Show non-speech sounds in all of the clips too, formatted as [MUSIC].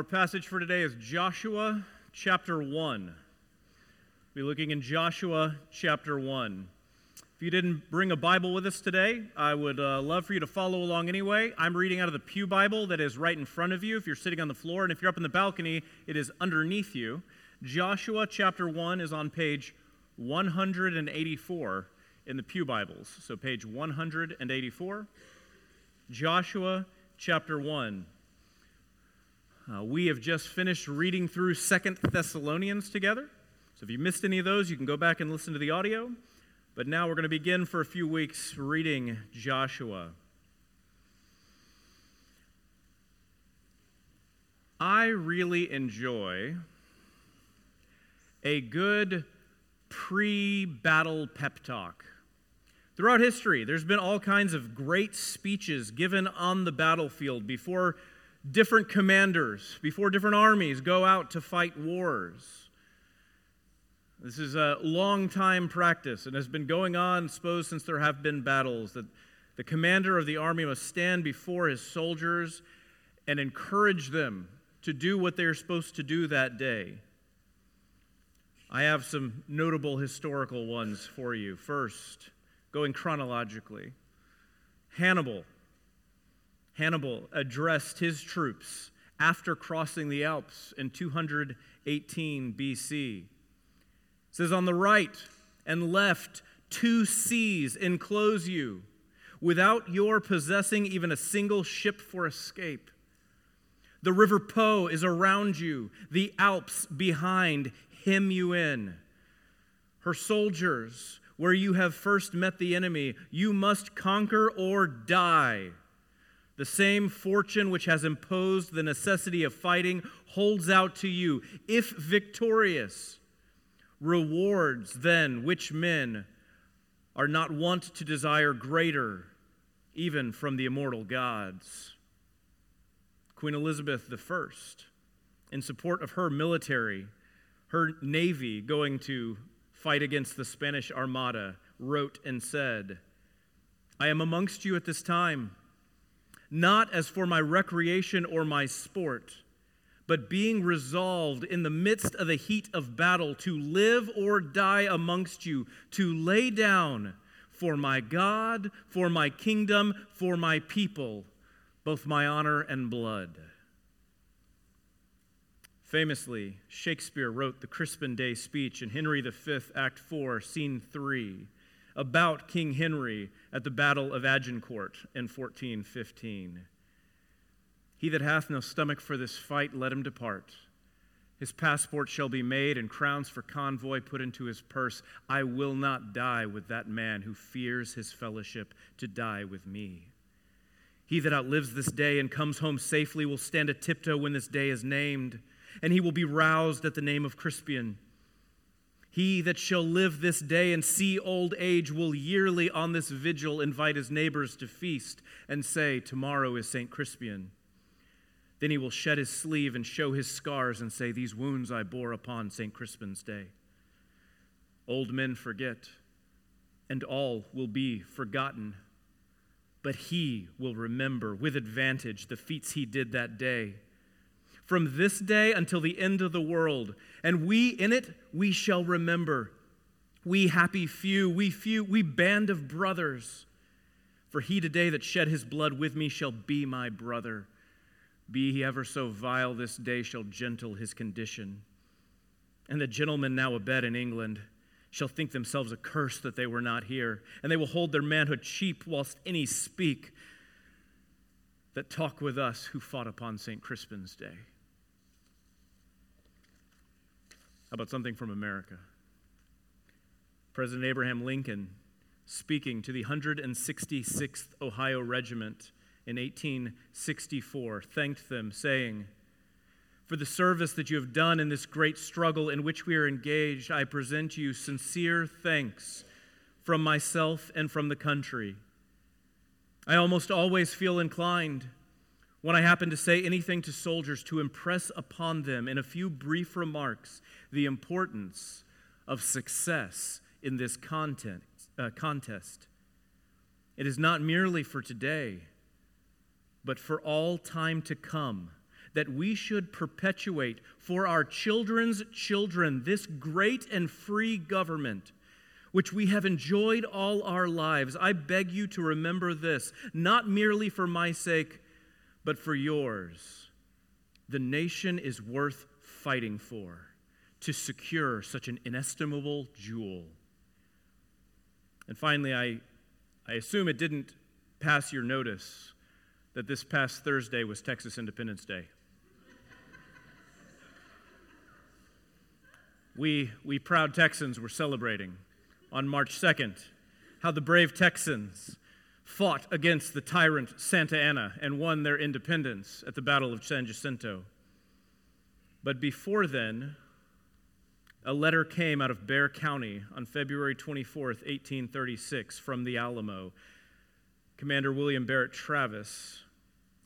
Our passage for today is Joshua chapter 1. We'll be looking in Joshua chapter 1. If you didn't bring a Bible with us today, I would uh, love for you to follow along anyway. I'm reading out of the Pew Bible that is right in front of you if you're sitting on the floor, and if you're up in the balcony, it is underneath you. Joshua chapter 1 is on page 184 in the Pew Bibles. So, page 184, Joshua chapter 1. Uh, we have just finished reading through Second Thessalonians together. So if you missed any of those, you can go back and listen to the audio. But now we're going to begin for a few weeks reading Joshua. I really enjoy a good pre battle pep talk. Throughout history, there's been all kinds of great speeches given on the battlefield before different commanders, before different armies go out to fight wars. This is a long time practice and has been going on, suppose, since there have been battles. That the commander of the army must stand before his soldiers and encourage them to do what they're supposed to do that day. I have some notable historical ones for you. First, going chronologically Hannibal Hannibal addressed his troops after crossing the Alps in 218 BC. It says, On the right and left, two seas enclose you, without your possessing even a single ship for escape. The river Po is around you, the Alps behind hem you in. Her soldiers, where you have first met the enemy, you must conquer or die. The same fortune which has imposed the necessity of fighting holds out to you, if victorious. Rewards, then, which men are not wont to desire greater, even from the immortal gods. Queen Elizabeth I, in support of her military, her navy going to fight against the Spanish Armada, wrote and said, I am amongst you at this time not as for my recreation or my sport, but being resolved in the midst of the heat of battle to live or die amongst you, to lay down for my God, for my kingdom, for my people, both my honor and blood. Famously, Shakespeare wrote the Crispin Day speech in Henry V, Act 4, Scene 3 about King Henry at the Battle of Agincourt in 1415. He that hath no stomach for this fight, let him depart. His passport shall be made, and crowns for convoy put into his purse. I will not die with that man who fears his fellowship to die with me. He that outlives this day and comes home safely will stand a tiptoe when this day is named, and he will be roused at the name of Crispian. He that shall live this day and see old age will yearly on this vigil invite his neighbors to feast and say, Tomorrow is St. Crispian. Then he will shed his sleeve and show his scars and say, These wounds I bore upon St. Crispin's day. Old men forget, and all will be forgotten. But he will remember with advantage the feats he did that day from this day until the end of the world. And we in it, we shall remember. We happy few, we few, we band of brothers. For he today that shed his blood with me shall be my brother. Be he ever so vile, this day shall gentle his condition. And the gentlemen now abed in England shall think themselves accursed that they were not here, and they will hold their manhood cheap whilst any speak that talk with us who fought upon St. Crispin's day. How about something from America? President Abraham Lincoln, speaking to the 166th Ohio Regiment in 1864, thanked them, saying, For the service that you have done in this great struggle in which we are engaged, I present you sincere thanks from myself and from the country. I almost always feel inclined when I happen to say anything to soldiers to impress upon them in a few brief remarks the importance of success in this content, uh, contest. It is not merely for today, but for all time to come that we should perpetuate for our children's children this great and free government which we have enjoyed all our lives. I beg you to remember this, not merely for my sake, but for yours. The nation is worth fighting for to secure such an inestimable jewel. And finally, I, I assume it didn't pass your notice that this past Thursday was Texas Independence Day. [LAUGHS] we, we proud Texans were celebrating on March 2nd how the brave Texans fought against the tyrant Santa Anna and won their independence at the Battle of San Jacinto. But before then, a letter came out of Bexar County on February 24th, 1836, from the Alamo. Commander William Barrett Travis,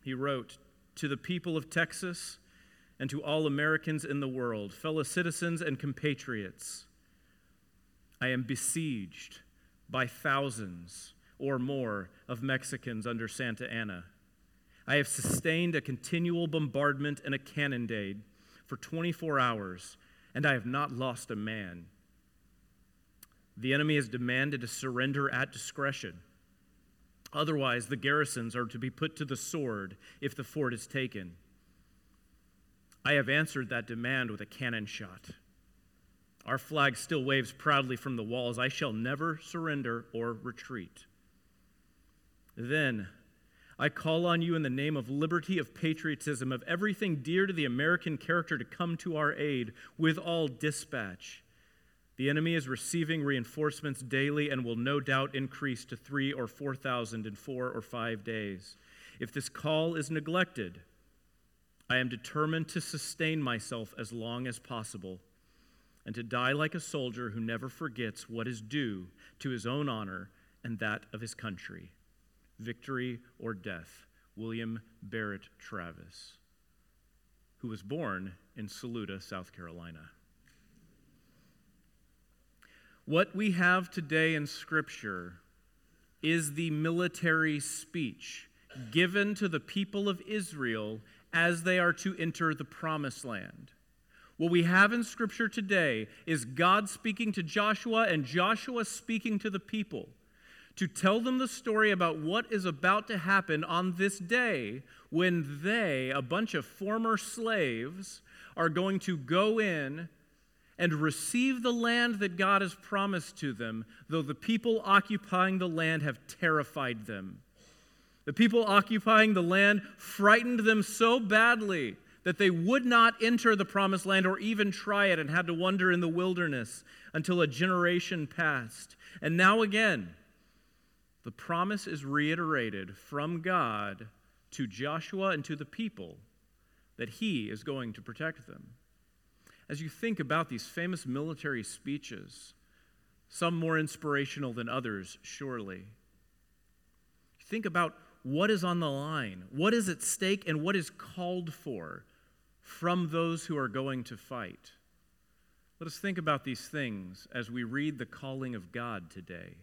he wrote, To the people of Texas and to all Americans in the world, fellow citizens and compatriots, I am besieged by thousands or more of Mexicans under Santa Anna. I have sustained a continual bombardment and a cannonade for 24 hours and I have not lost a man. The enemy has demanded a surrender at discretion. Otherwise, the garrisons are to be put to the sword if the fort is taken. I have answered that demand with a cannon shot. Our flag still waves proudly from the walls. I shall never surrender or retreat. Then I call on you in the name of liberty, of patriotism, of everything dear to the American character to come to our aid with all dispatch. The enemy is receiving reinforcements daily and will no doubt increase to three or four thousand in four or five days. If this call is neglected, I am determined to sustain myself as long as possible and to die like a soldier who never forgets what is due to his own honor and that of his country victory, or death. William Barrett Travis, who was born in Saluda, South Carolina. What we have today in Scripture is the military speech given to the people of Israel as they are to enter the promised land. What we have in Scripture today is God speaking to Joshua and Joshua speaking to the people to tell them the story about what is about to happen on this day when they, a bunch of former slaves, are going to go in and receive the land that God has promised to them, though the people occupying the land have terrified them. The people occupying the land frightened them so badly that they would not enter the promised land or even try it and had to wander in the wilderness until a generation passed. And now again, the promise is reiterated from God to Joshua and to the people that he is going to protect them. As you think about these famous military speeches, some more inspirational than others, surely, think about what is on the line, what is at stake, and what is called for from those who are going to fight. Let us think about these things as we read the calling of God today.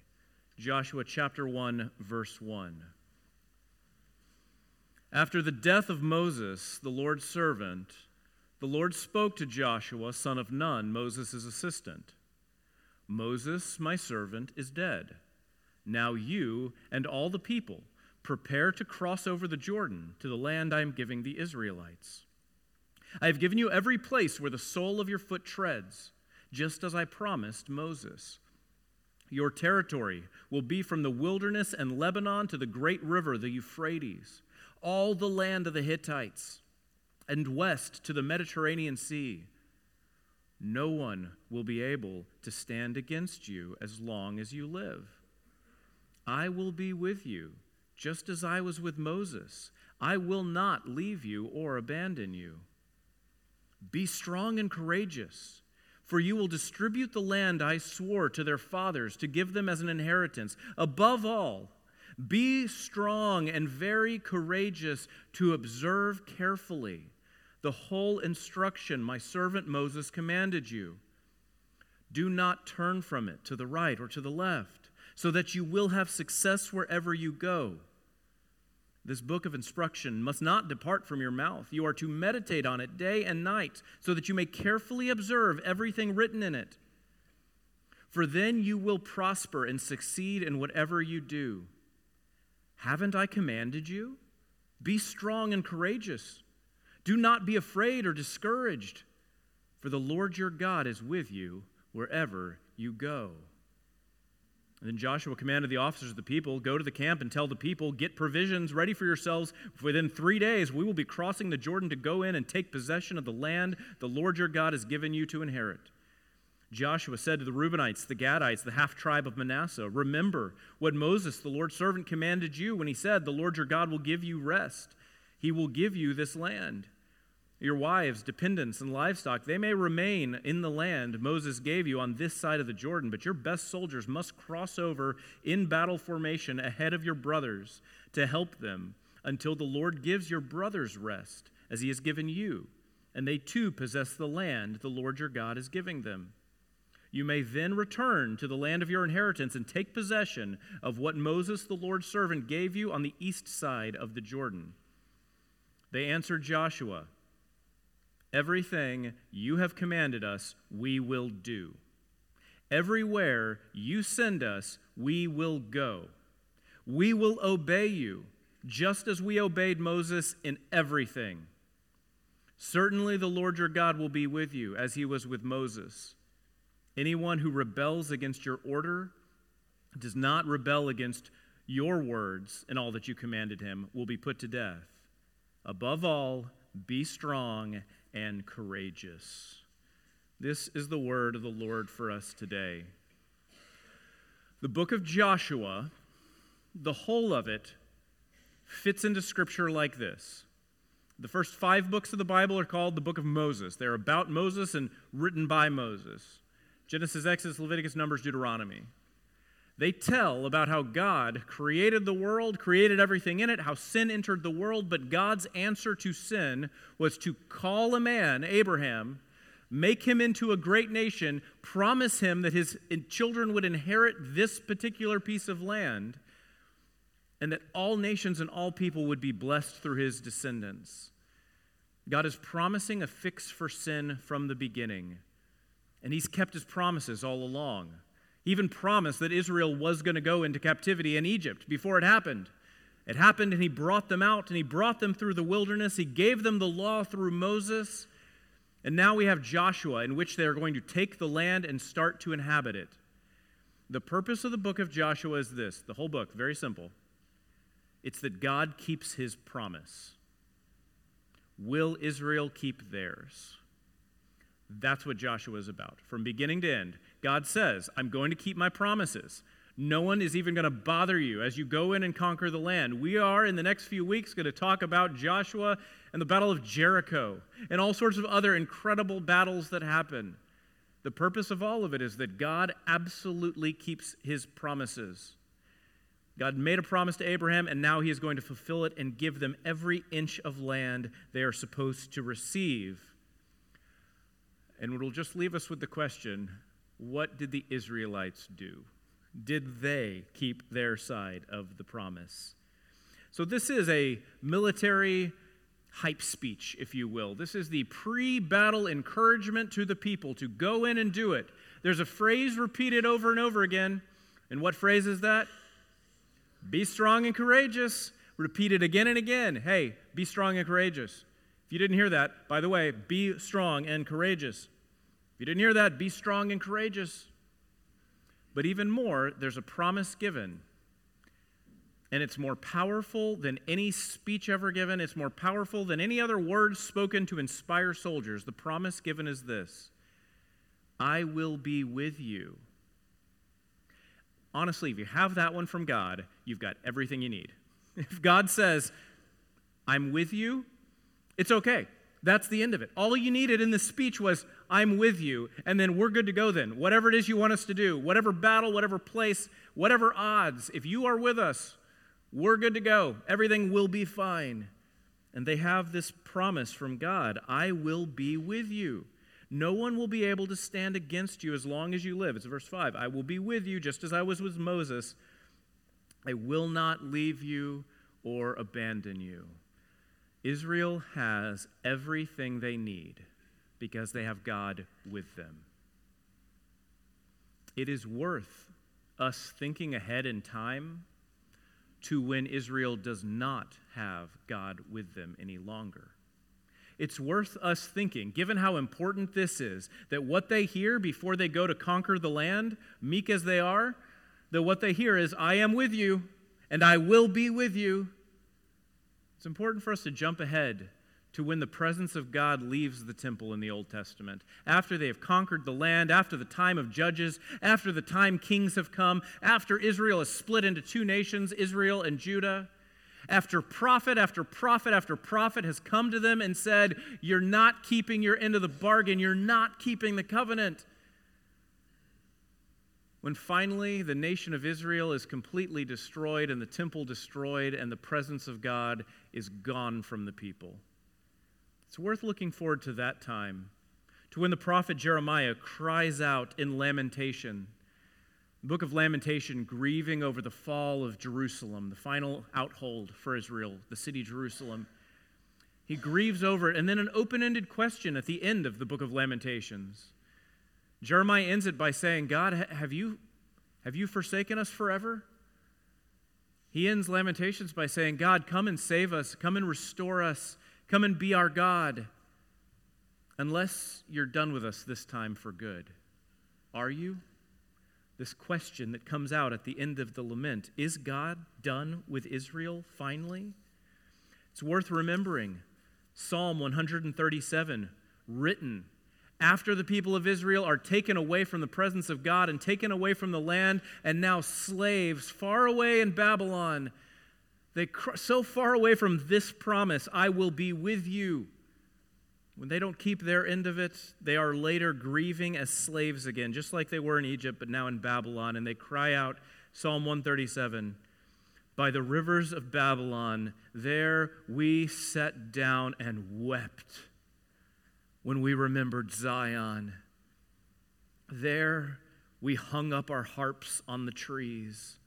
Joshua chapter 1, verse 1. After the death of Moses, the Lord's servant, the Lord spoke to Joshua, son of Nun, Moses' assistant. Moses, my servant, is dead. Now you and all the people prepare to cross over the Jordan to the land I am giving the Israelites. I have given you every place where the sole of your foot treads, just as I promised Moses. Your territory will be from the wilderness and Lebanon to the great river, the Euphrates, all the land of the Hittites, and west to the Mediterranean Sea. No one will be able to stand against you as long as you live. I will be with you, just as I was with Moses. I will not leave you or abandon you. Be strong and courageous. For you will distribute the land I swore to their fathers to give them as an inheritance. Above all, be strong and very courageous to observe carefully the whole instruction my servant Moses commanded you. Do not turn from it to the right or to the left, so that you will have success wherever you go. This book of instruction must not depart from your mouth. You are to meditate on it day and night, so that you may carefully observe everything written in it. For then you will prosper and succeed in whatever you do. Haven't I commanded you? Be strong and courageous. Do not be afraid or discouraged, for the Lord your God is with you wherever you go. Then Joshua commanded the officers of the people Go to the camp and tell the people, Get provisions ready for yourselves. Within three days, we will be crossing the Jordan to go in and take possession of the land the Lord your God has given you to inherit. Joshua said to the Reubenites, the Gadites, the half tribe of Manasseh, Remember what Moses, the Lord's servant, commanded you when he said, The Lord your God will give you rest. He will give you this land. Your wives, dependents, and livestock, they may remain in the land Moses gave you on this side of the Jordan, but your best soldiers must cross over in battle formation ahead of your brothers to help them until the Lord gives your brothers rest, as he has given you, and they too possess the land the Lord your God is giving them. You may then return to the land of your inheritance and take possession of what Moses, the Lord's servant, gave you on the east side of the Jordan. They answered Joshua, Everything you have commanded us, we will do. Everywhere you send us, we will go. We will obey you, just as we obeyed Moses in everything. Certainly the Lord your God will be with you, as he was with Moses. Anyone who rebels against your order, does not rebel against your words and all that you commanded him, will be put to death. Above all, be strong and courageous. This is the word of the Lord for us today. The book of Joshua, the whole of it, fits into scripture like this. The first five books of the Bible are called the book of Moses. They're about Moses and written by Moses Genesis, Exodus, Leviticus, Numbers, Deuteronomy. They tell about how God created the world, created everything in it, how sin entered the world, but God's answer to sin was to call a man, Abraham, make him into a great nation, promise him that his children would inherit this particular piece of land, and that all nations and all people would be blessed through his descendants. God is promising a fix for sin from the beginning, and he's kept his promises all along. Even promised that Israel was going to go into captivity in Egypt before it happened. It happened, and he brought them out, and he brought them through the wilderness. He gave them the law through Moses. And now we have Joshua, in which they are going to take the land and start to inhabit it. The purpose of the book of Joshua is this the whole book, very simple. It's that God keeps his promise. Will Israel keep theirs? That's what Joshua is about. From beginning to end, God says, I'm going to keep my promises. No one is even going to bother you as you go in and conquer the land. We are, in the next few weeks, going to talk about Joshua and the Battle of Jericho and all sorts of other incredible battles that happen. The purpose of all of it is that God absolutely keeps his promises. God made a promise to Abraham, and now he is going to fulfill it and give them every inch of land they are supposed to receive. And it'll just leave us with the question what did the Israelites do? Did they keep their side of the promise? So, this is a military hype speech, if you will. This is the pre battle encouragement to the people to go in and do it. There's a phrase repeated over and over again. And what phrase is that? Be strong and courageous. Repeated again and again. Hey, be strong and courageous. If you didn't hear that, by the way, be strong and courageous. You didn't hear that, be strong and courageous. But even more, there's a promise given. And it's more powerful than any speech ever given. It's more powerful than any other words spoken to inspire soldiers. The promise given is this I will be with you. Honestly, if you have that one from God, you've got everything you need. [LAUGHS] If God says, I'm with you, it's okay. That's the end of it. All you needed in this speech was, I'm with you, and then we're good to go then. Whatever it is you want us to do, whatever battle, whatever place, whatever odds, if you are with us, we're good to go. Everything will be fine. And they have this promise from God I will be with you. No one will be able to stand against you as long as you live. It's verse 5. I will be with you just as I was with Moses. I will not leave you or abandon you. Israel has everything they need because they have God with them. It is worth us thinking ahead in time to when Israel does not have God with them any longer. It's worth us thinking, given how important this is, that what they hear before they go to conquer the land, meek as they are, that what they hear is, I am with you, and I will be with you. It's important for us to jump ahead to when the presence of God leaves the temple in the Old Testament. After they have conquered the land, after the time of judges, after the time kings have come, after Israel is split into two nations, Israel and Judah, after prophet after prophet after prophet has come to them and said, You're not keeping your end of the bargain, you're not keeping the covenant. When finally the nation of Israel is completely destroyed and the temple destroyed and the presence of God is gone from the people. It's worth looking forward to that time, to when the prophet Jeremiah cries out in lamentation. The book of Lamentation, grieving over the fall of Jerusalem, the final outhold for Israel, the city Jerusalem. He grieves over it, and then an open ended question at the end of the book of Lamentations. Jeremiah ends it by saying, God, have you, have you forsaken us forever? He ends Lamentations by saying, God, come and save us, come and restore us, Come and be our God. Unless you're done with us this time for good. Are you? This question that comes out at the end of the lament is God done with Israel finally? It's worth remembering. Psalm 137, written after the people of Israel are taken away from the presence of God and taken away from the land, and now slaves far away in Babylon they so far away from this promise, I will be with you. When they don't keep their end of it, they are later grieving as slaves again, just like they were in Egypt, but now in Babylon. And they cry out, Psalm 137 By the rivers of Babylon, there we sat down and wept when we remembered Zion. There we hung up our harps on the trees.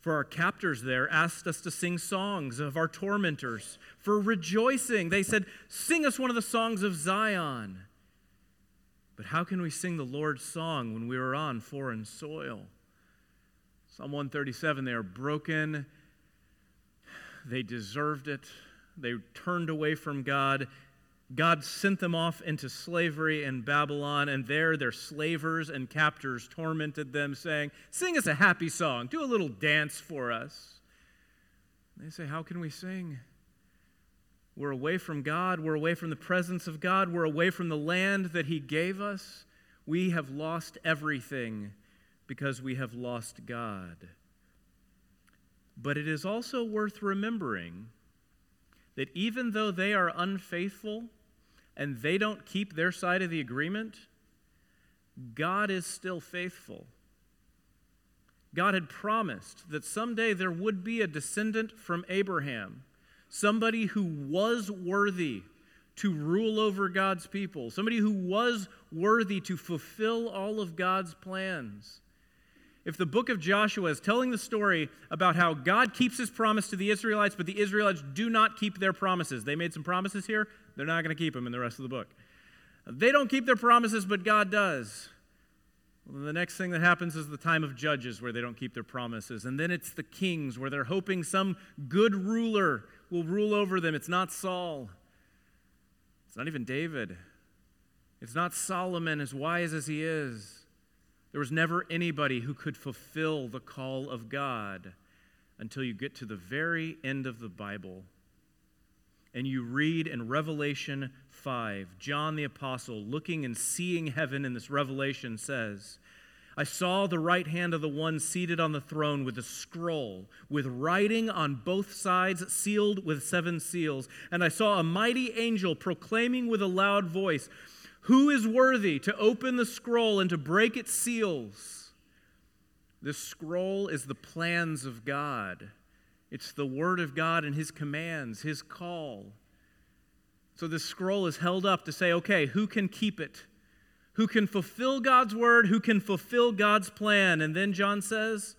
For our captors there asked us to sing songs of our tormentors. For rejoicing, they said, Sing us one of the songs of Zion. But how can we sing the Lord's song when we are on foreign soil? Psalm 137 they are broken, they deserved it, they turned away from God, God sent them off into slavery in Babylon, and there their slavers and captors tormented them, saying, Sing us a happy song, do a little dance for us. they say, How can we sing? We're away from God, we're away from the presence of God, we're away from the land that He gave us. We have lost everything because we have lost God. But it is also worth remembering that even though they are unfaithful, and they don't keep their side of the agreement, God is still faithful. God had promised that someday there would be a descendant from Abraham, somebody who was worthy to rule over God's people, somebody who was worthy to fulfill all of God's plans. If the book of Joshua is telling the story about how God keeps his promise to the Israelites, but the Israelites do not keep their promises, they made some promises here, they're not going to keep them in the rest of the book. They don't keep their promises, but God does. Well, the next thing that happens is the time of judges where they don't keep their promises. And then it's the kings where they're hoping some good ruler will rule over them. It's not Saul, it's not even David, it's not Solomon, as wise as he is. There was never anybody who could fulfill the call of God until you get to the very end of the Bible and you read in Revelation 5, John the Apostle, looking and seeing heaven in this revelation, says, I saw the right hand of the one seated on the throne with a scroll, with writing on both sides, sealed with seven seals. And I saw a mighty angel proclaiming with a loud voice, Who is worthy to open the scroll and to break its seals? This scroll is the plans of God. It's the Word of God and His commands, His call. So this scroll is held up to say, okay, who can keep it? Who can fulfill God's Word? Who can fulfill God's plan? And then John says,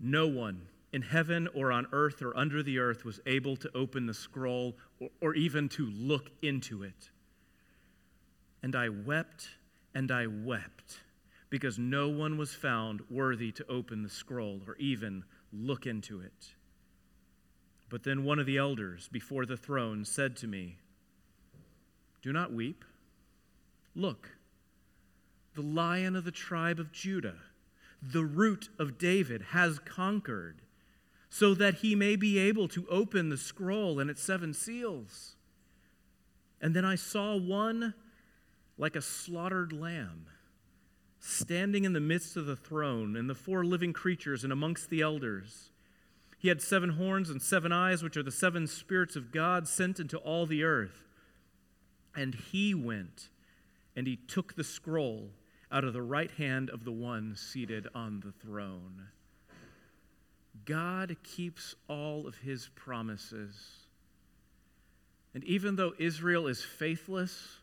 no one. in heaven or on earth or under the earth was able to open the scroll or, or, even to look into it. And I wept and I wept because no one was found worthy to open the scroll or even look into it. But then one of the elders before the throne said to me, Do not weep. Look, the lion of the tribe of Judah, the root of David, has conquered, so that he may be able to open the scroll and its seven seals. And then I saw one like a slaughtered lamb standing in the midst of the throne and the four living creatures and amongst the elders. He had seven horns and seven eyes, which are the seven spirits of God sent into all the earth. And he went and he took the scroll out of the right hand of the one seated on the throne. God keeps all of his promises. And even though Israel is faithless,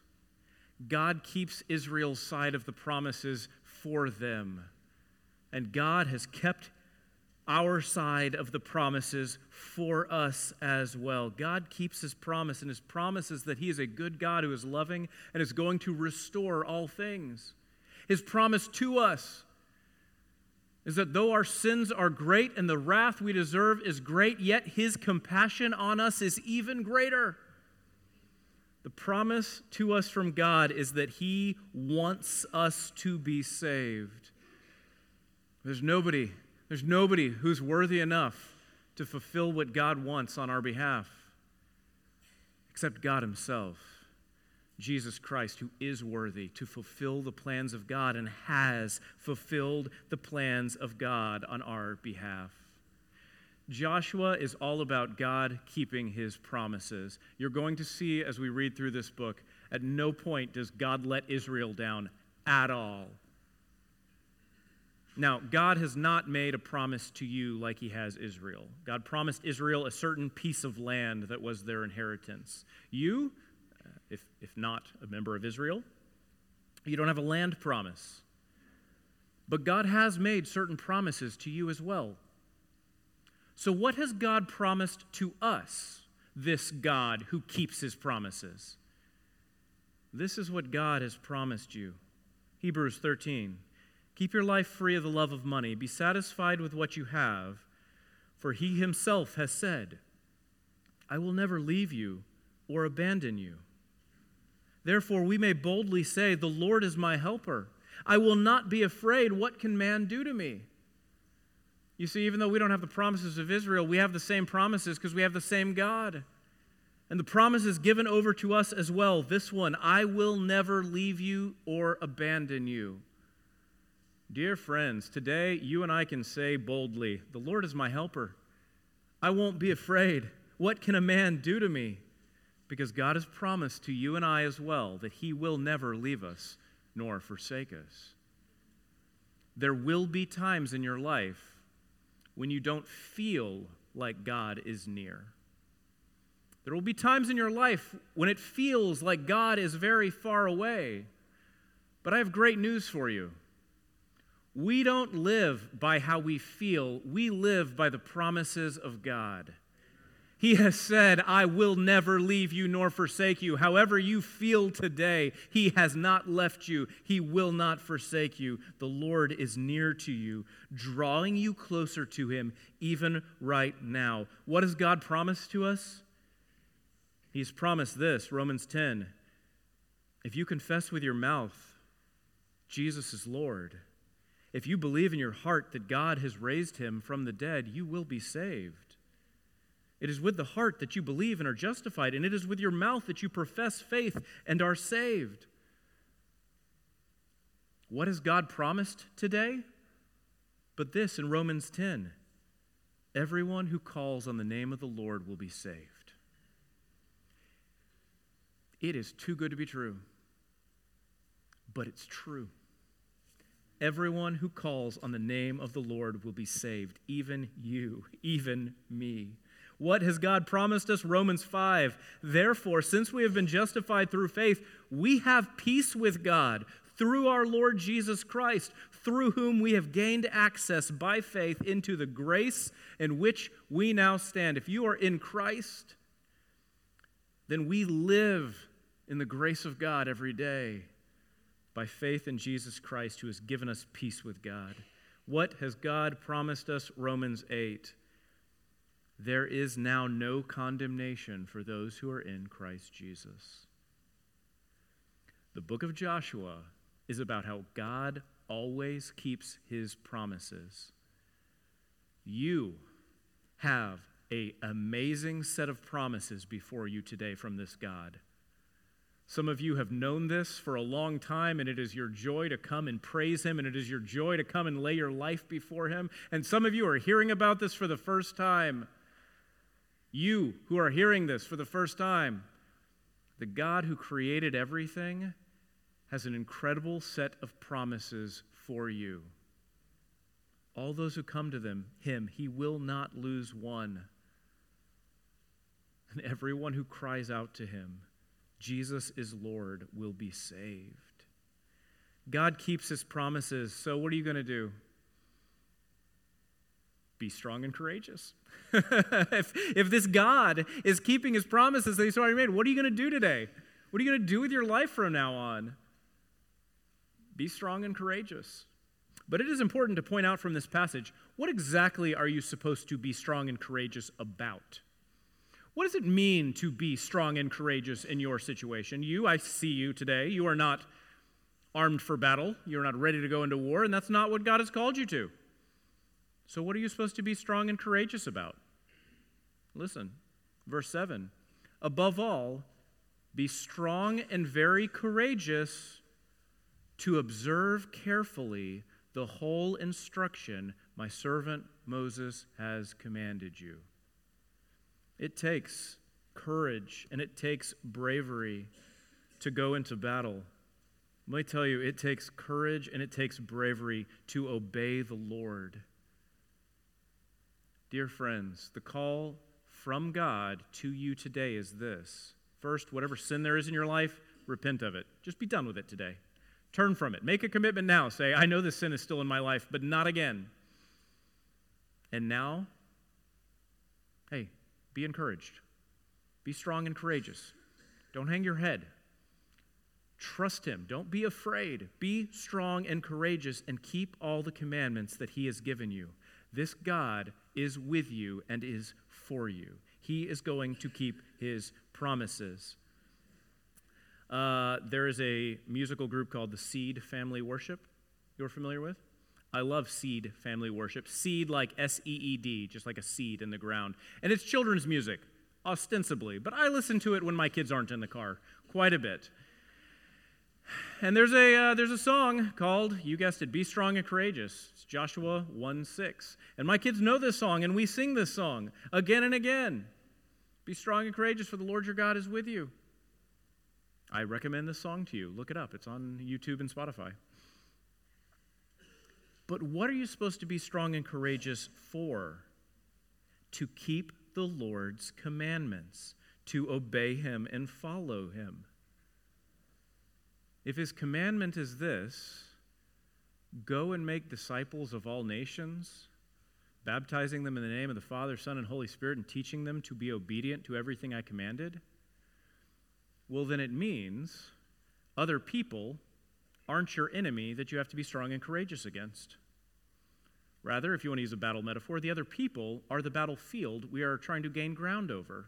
God keeps Israel's side of the promises for them. And God has kept our side of the promises for us as well. God keeps his promise, and his promise is that he is a good God who is loving and is going to restore all things. His promise to us is that though our sins are great and the wrath we deserve is great, yet his compassion on us is even greater. The promise to us from God is that He wants us to be saved. There's nobody, there's nobody who's worthy enough to fulfill what God wants on our behalf except God Himself. Jesus Christ, who is worthy to fulfill the plans of God and has fulfilled the plans of God on our behalf. Joshua is all about God keeping his promises. You're going to see as we read through this book, at no point does God let Israel down at all. Now, God has not made a promise to you like he has Israel. God promised Israel a certain piece of land that was their inheritance. You, uh, if, if not a member of Israel, you don't have a land promise. But God has made certain promises to you as well. So, what has God promised to us, this God who keeps his promises? This is what God has promised you. Hebrews 13. Keep your life free of the love of money. Be satisfied with what you have, for he himself has said, I will never leave you or abandon you. Therefore, we may boldly say, The Lord is my helper. I will not be afraid. What can man do to me? You see, even though we don't have the promises of Israel, we have the same promises because we have the same God. And the promise is given over to us as well. This one I will never leave you or abandon you. Dear friends, today you and I can say boldly, The Lord is my helper. I won't be afraid. What can a man do to me? Because God has promised to you and I as well that He will never leave us nor forsake us. There will be times in your life when you don't feel like God is near. There will be times in your life when it feels like God is very far away. But I have great news for you. We don't live by how we feel, we live by the promises of God. He has said, I will never leave you nor forsake you. However, you feel today, He has not left you. He will not forsake you. The Lord is near to you, drawing you closer to Him even right now. What has God promised to us? He's promised this Romans 10. If you confess with your mouth Jesus is Lord, if you believe in your heart that God has raised Him from the dead, you will be saved. It is with the heart that you believe and are justified, and it is with your mouth that you profess faith and are saved. What has God promised today? But this in Romans 10 everyone who calls on the name of the Lord will be saved. It is too good to be true, but it's true. Everyone who calls on the name of the Lord will be saved, even you, even me. What has God promised us? Romans 5. Therefore, since we have been justified through faith, we have peace with God through our Lord Jesus Christ, through whom we have gained access by faith into the grace in which we now stand. If you are in Christ, then we live in the grace of God every day by faith in Jesus Christ, who has given us peace with God. What has God promised us? Romans 8. There is now no condemnation for those who are in Christ Jesus. The book of Joshua is about how God always keeps his promises. You have a amazing set of promises before you today from this God. Some of you have known this for a long time, and it is your joy to come and praise Him, and it is your joy to come and lay your life before Him. And some of you are hearing about this for the first time. You who are hearing this for the first time, the God who created everything has an incredible set of promises for you. All those who come to them, Him, He will not lose one. And everyone who cries out to Him, Jesus is Lord, will be saved. God keeps his promises, so what are you going to do? Be strong and courageous. [LAUGHS] if, if this God is keeping his promises that he's already made, what are you going to do today? What are you going to do with your life from now on? Be strong and courageous. But it is important to point out from this passage what exactly are you supposed to be strong and courageous about? What does it mean to be strong and courageous in your situation? You, I see you today. You are not armed for battle. You're not ready to go into war, and that's not what God has called you to. So, what are you supposed to be strong and courageous about? Listen, verse 7 Above all, be strong and very courageous to observe carefully the whole instruction my servant Moses has commanded you. It takes courage and it takes bravery to go into battle. Let me tell you, it takes courage and it takes bravery to obey the Lord. Dear friends, the call from God to you today is this. First, whatever sin there is in your life, repent of it. Just be done with it today. Turn from it. Make a commitment now. Say, I know this sin is still in my life, but not again. And now, hey, be encouraged. Be strong and courageous. Don't hang your head. Trust Him. Don't be afraid. Be strong and courageous and keep all the commandments that He has given you. This God is with you and is for you. He is going to keep His promises. Uh, there is a musical group called the Seed Family Worship you're familiar with? I love seed family worship. Seed like S E E D, just like a seed in the ground. And it's children's music, ostensibly, but I listen to it when my kids aren't in the car quite a bit. And there's a, uh, there's a song called, you guessed it, Be Strong and Courageous. It's Joshua 1 6. And my kids know this song, and we sing this song again and again. Be strong and courageous, for the Lord your God is with you. I recommend this song to you. Look it up, it's on YouTube and Spotify. But what are you supposed to be strong and courageous for? To keep the Lord's commandments, to obey Him and follow Him. If His commandment is this, go and make disciples of all nations, baptizing them in the name of the Father, Son, and Holy Spirit, and teaching them to be obedient to everything I commanded, well, then it means other people aren't your enemy that you have to be strong and courageous against. Rather, if you want to use a battle metaphor, the other people are the battlefield we are trying to gain ground over.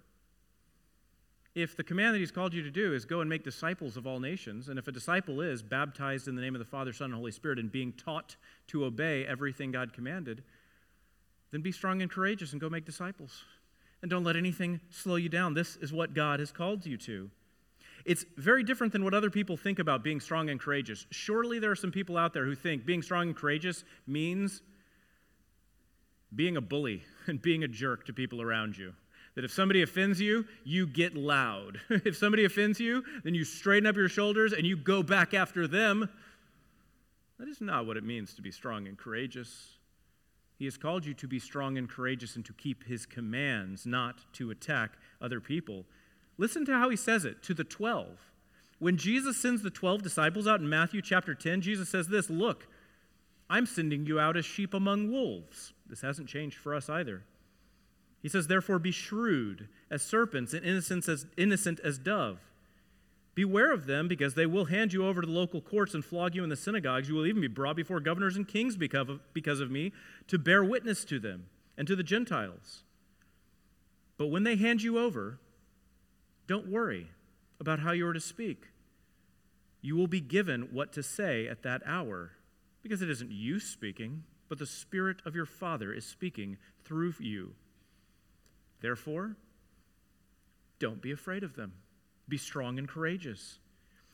If the command that he's called you to do is go and make disciples of all nations, and if a disciple is baptized in the name of the Father, Son, and Holy Spirit and being taught to obey everything God commanded, then be strong and courageous and go make disciples. And don't let anything slow you down. This is what God has called you to. It's very different than what other people think about being strong and courageous. Surely there are some people out there who think being strong and courageous means being a bully [LAUGHS] and being a jerk to people around you. That if somebody offends you, you get loud. [LAUGHS] if somebody offends you, then you straighten up your shoulders and you go back after them. That is not what it means to be strong and courageous. He has called you to be strong and courageous and to keep his commands, not to attack other people. Listen to how he says it to the 12. When Jesus sends the 12 disciples out in Matthew chapter 10, Jesus says this Look, I'm sending you out as sheep among wolves. This hasn't changed for us either. He says, Therefore, be shrewd as serpents and innocent as, innocent as dove. Beware of them, because they will hand you over to the local courts and flog you in the synagogues. You will even be brought before governors and kings because of, because of me to bear witness to them and to the Gentiles. But when they hand you over, don't worry about how you are to speak. You will be given what to say at that hour, because it isn't you speaking, but the Spirit of your Father is speaking through you. Therefore, don't be afraid of them. Be strong and courageous.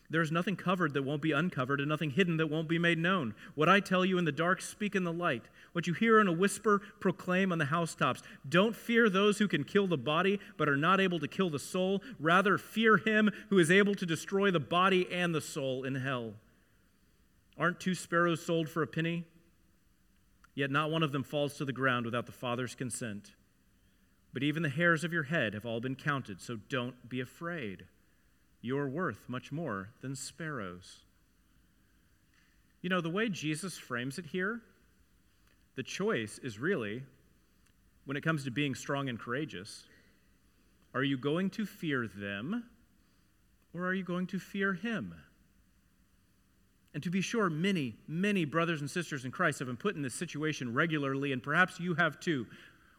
There is nothing covered that won't be uncovered, and nothing hidden that won't be made known. What I tell you in the dark, speak in the light. What you hear in a whisper, proclaim on the housetops. Don't fear those who can kill the body, but are not able to kill the soul. Rather, fear him who is able to destroy the body and the soul in hell. Aren't two sparrows sold for a penny? Yet not one of them falls to the ground without the Father's consent. But even the hairs of your head have all been counted, so don't be afraid you're worth much more than sparrows. You know, the way Jesus frames it here, the choice is really, when it comes to being strong and courageous, are you going to fear them or are you going to fear him? And to be sure, many, many brothers and sisters in Christ have been put in this situation regularly, and perhaps you have too,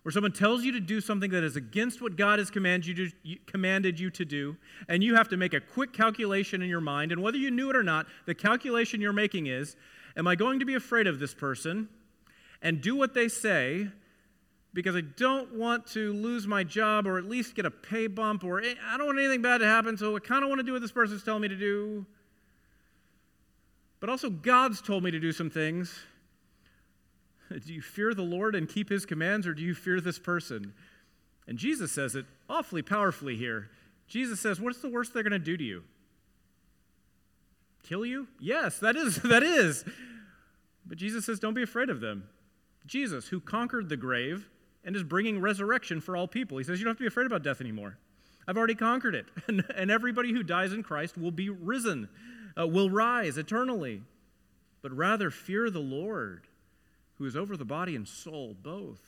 where someone tells you to do something that is against what God has commanded you, to, commanded you to do, and you have to make a quick calculation in your mind. And whether you knew it or not, the calculation you're making is Am I going to be afraid of this person and do what they say because I don't want to lose my job or at least get a pay bump or eh, I don't want anything bad to happen, so I kind of want to do what this person's telling me to do. But also, God's told me to do some things. [LAUGHS] Do you fear the Lord and keep his commands, or do you fear this person? And Jesus says it awfully powerfully here. Jesus says, What's the worst they're going to do to you? Kill you? Yes, that is, [LAUGHS] that is. But Jesus says, Don't be afraid of them. Jesus, who conquered the grave and is bringing resurrection for all people, he says, You don't have to be afraid about death anymore. I've already conquered it. [LAUGHS] And, and everybody who dies in Christ will be risen, uh, will rise eternally. But rather, fear the Lord who is over the body and soul, both.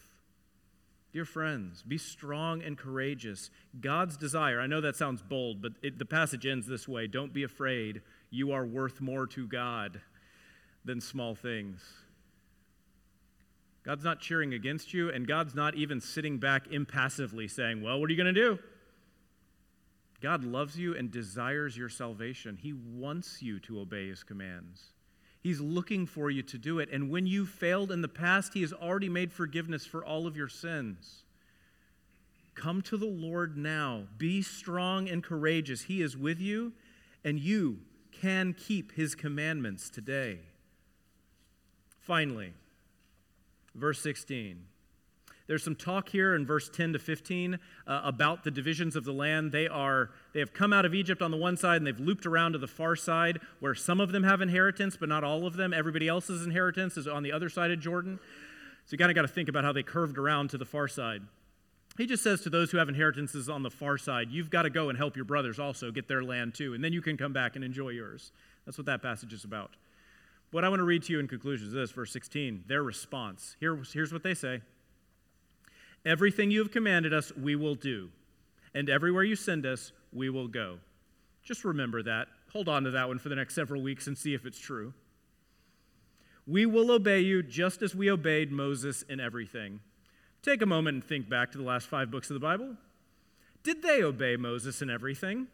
Dear friends, be strong and courageous. God's desire, I know that sounds bold, but it, the passage ends this way Don't be afraid. You are worth more to God than small things. God's not cheering against you, and God's not even sitting back impassively saying, Well, what are you going to do? God loves you and desires your salvation. He wants you to obey his commands. He's looking for you to do it. And when you failed in the past, He has already made forgiveness for all of your sins. Come to the Lord now. Be strong and courageous. He is with you, and you can keep His commandments today. Finally, verse 16. There's some talk here in verse 10 to 15 uh, about the divisions of the land. They are they have come out of Egypt on the one side and they've looped around to the far side where some of them have inheritance, but not all of them. Everybody else's inheritance is on the other side of Jordan. So you kind of got to think about how they curved around to the far side. He just says to those who have inheritances on the far side, you've got to go and help your brothers also get their land too, and then you can come back and enjoy yours. That's what that passage is about. What I want to read to you in conclusion is this, verse 16, their response. Here, here's what they say. Everything you have commanded us, we will do. And everywhere you send us, we will go. Just remember that. Hold on to that one for the next several weeks and see if it's true. We will obey you just as we obeyed Moses in everything. Take a moment and think back to the last five books of the Bible. Did they obey Moses in everything?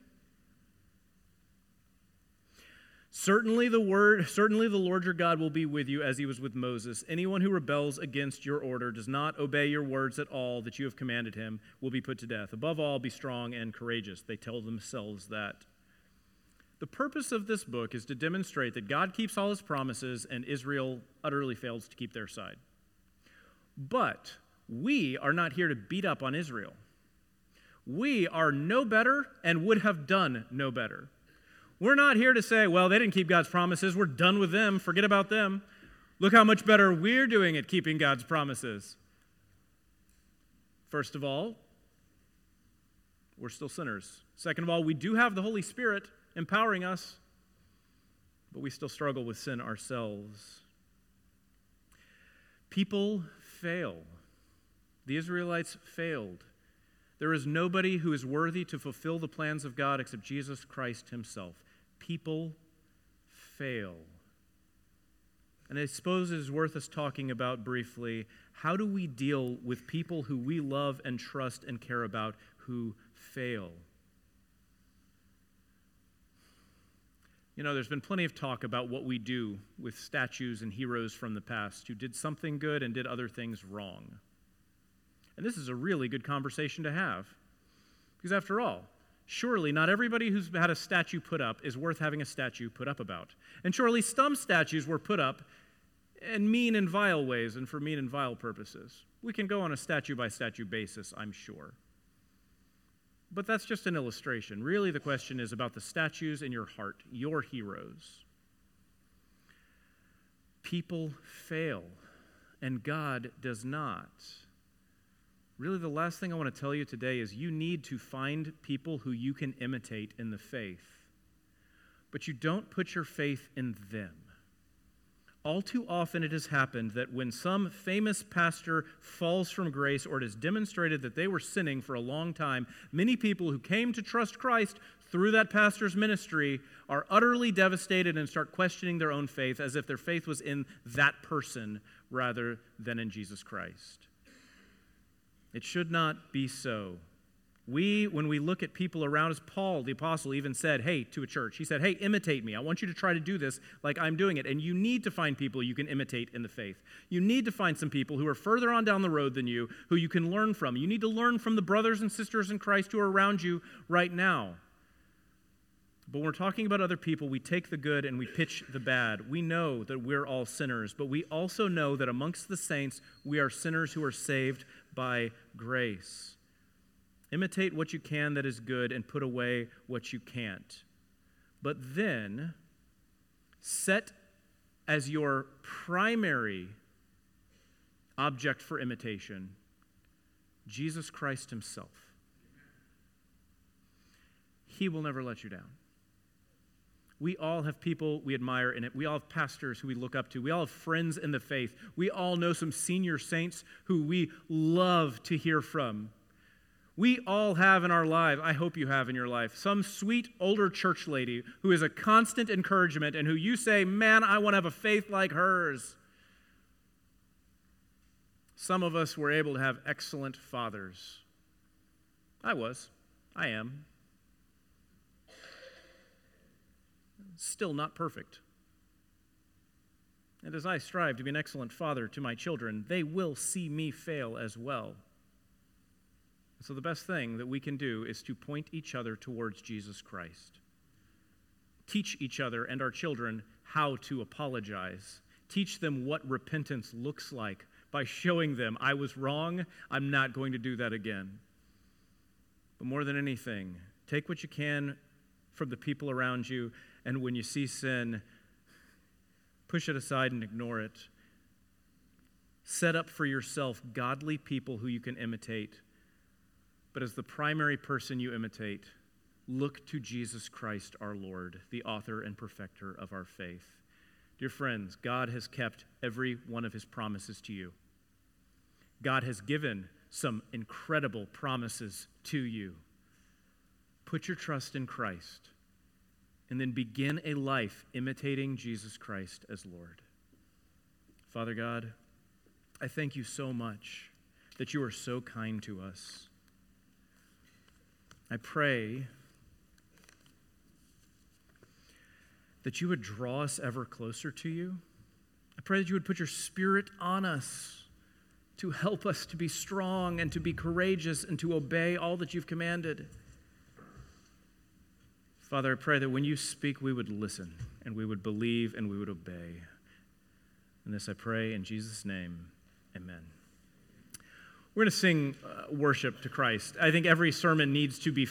Certainly the word certainly the Lord your God will be with you as he was with Moses. Anyone who rebels against your order does not obey your words at all that you have commanded him will be put to death. Above all be strong and courageous. They tell themselves that. The purpose of this book is to demonstrate that God keeps all his promises and Israel utterly fails to keep their side. But we are not here to beat up on Israel. We are no better and would have done no better. We're not here to say, well, they didn't keep God's promises. We're done with them. Forget about them. Look how much better we're doing at keeping God's promises. First of all, we're still sinners. Second of all, we do have the Holy Spirit empowering us, but we still struggle with sin ourselves. People fail. The Israelites failed. There is nobody who is worthy to fulfill the plans of God except Jesus Christ himself. People fail. And I suppose it is worth us talking about briefly how do we deal with people who we love and trust and care about who fail? You know, there's been plenty of talk about what we do with statues and heroes from the past who did something good and did other things wrong. And this is a really good conversation to have. Because after all, surely not everybody who's had a statue put up is worth having a statue put up about. And surely some statues were put up in mean and vile ways and for mean and vile purposes. We can go on a statue by statue basis, I'm sure. But that's just an illustration. Really, the question is about the statues in your heart, your heroes. People fail, and God does not. Really, the last thing I want to tell you today is you need to find people who you can imitate in the faith. But you don't put your faith in them. All too often, it has happened that when some famous pastor falls from grace or it is demonstrated that they were sinning for a long time, many people who came to trust Christ through that pastor's ministry are utterly devastated and start questioning their own faith as if their faith was in that person rather than in Jesus Christ. It should not be so. We, when we look at people around us, Paul, the apostle, even said, Hey, to a church, he said, Hey, imitate me. I want you to try to do this like I'm doing it. And you need to find people you can imitate in the faith. You need to find some people who are further on down the road than you, who you can learn from. You need to learn from the brothers and sisters in Christ who are around you right now. But when we're talking about other people, we take the good and we pitch the bad. We know that we're all sinners, but we also know that amongst the saints, we are sinners who are saved by grace. Imitate what you can that is good and put away what you can't. But then set as your primary object for imitation Jesus Christ Himself. He will never let you down. We all have people we admire in it. We all have pastors who we look up to. We all have friends in the faith. We all know some senior saints who we love to hear from. We all have in our life, I hope you have in your life, some sweet older church lady who is a constant encouragement and who you say, Man, I want to have a faith like hers. Some of us were able to have excellent fathers. I was. I am. Still not perfect. And as I strive to be an excellent father to my children, they will see me fail as well. So, the best thing that we can do is to point each other towards Jesus Christ. Teach each other and our children how to apologize. Teach them what repentance looks like by showing them, I was wrong, I'm not going to do that again. But more than anything, take what you can from the people around you, and when you see sin, push it aside and ignore it. Set up for yourself godly people who you can imitate but as the primary person you imitate, look to Jesus Christ our Lord, the author and perfecter of our faith. Dear friends, God has kept every one of his promises to you. God has given some incredible promises to you. Put your trust in Christ and then begin a life imitating Jesus Christ as Lord. Father God, I thank you so much that you are so kind to us. I pray that you would draw us ever closer to you. I pray that you would put your spirit on us to help us to be strong and to be courageous and to obey all that you've commanded. Father, I pray that when you speak, we would listen and we would believe and we would obey. And this I pray in Jesus' name. Amen. We're going to sing uh, worship to Christ. I think every sermon needs to be